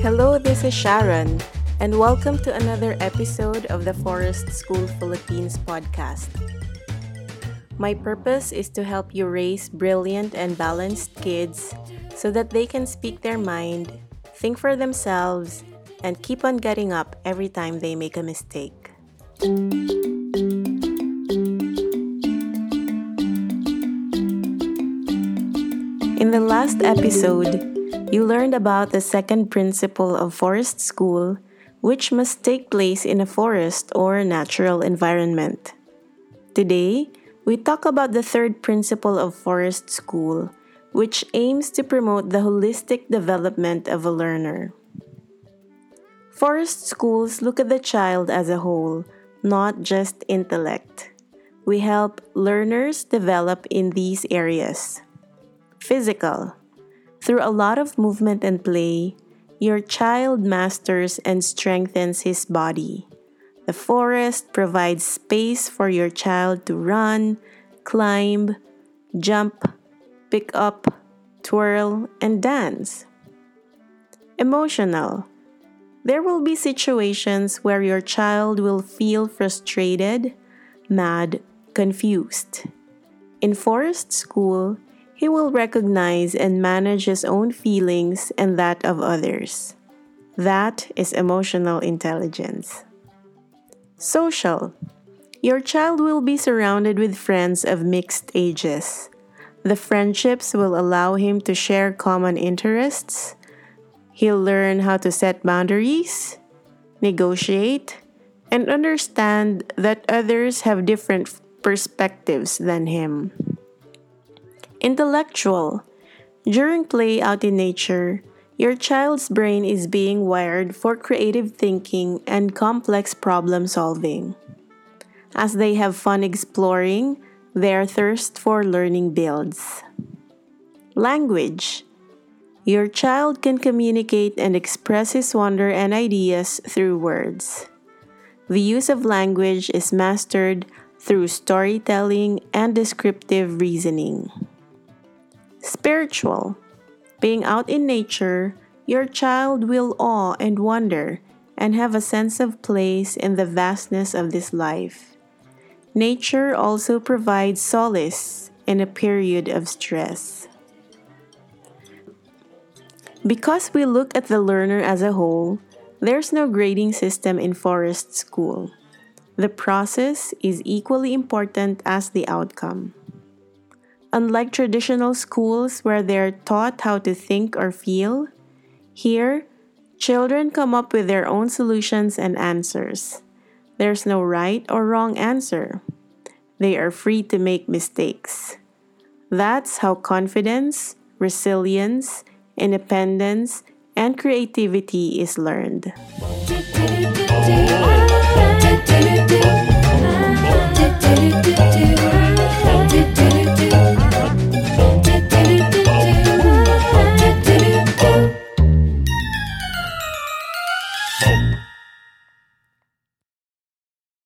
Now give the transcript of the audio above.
Hello, this is Sharon, and welcome to another episode of the Forest School Philippines podcast. My purpose is to help you raise brilliant and balanced kids so that they can speak their mind, think for themselves, and keep on getting up every time they make a mistake. In the last episode, you learned about the second principle of forest school, which must take place in a forest or natural environment. Today, we talk about the third principle of forest school, which aims to promote the holistic development of a learner. Forest schools look at the child as a whole, not just intellect. We help learners develop in these areas physical, through a lot of movement and play, your child masters and strengthens his body. The forest provides space for your child to run, climb, jump, pick up, twirl, and dance. Emotional. There will be situations where your child will feel frustrated, mad, confused. In forest school, he will recognize and manage his own feelings and that of others. That is emotional intelligence. Social. Your child will be surrounded with friends of mixed ages. The friendships will allow him to share common interests. He'll learn how to set boundaries, negotiate, and understand that others have different perspectives than him. Intellectual. During play out in nature, your child's brain is being wired for creative thinking and complex problem solving. As they have fun exploring, their thirst for learning builds. Language. Your child can communicate and express his wonder and ideas through words. The use of language is mastered through storytelling and descriptive reasoning. Spiritual. Being out in nature, your child will awe and wonder and have a sense of place in the vastness of this life. Nature also provides solace in a period of stress. Because we look at the learner as a whole, there's no grading system in forest school. The process is equally important as the outcome. Unlike traditional schools where they're taught how to think or feel, here, children come up with their own solutions and answers. There's no right or wrong answer. They are free to make mistakes. That's how confidence, resilience, independence, and creativity is learned.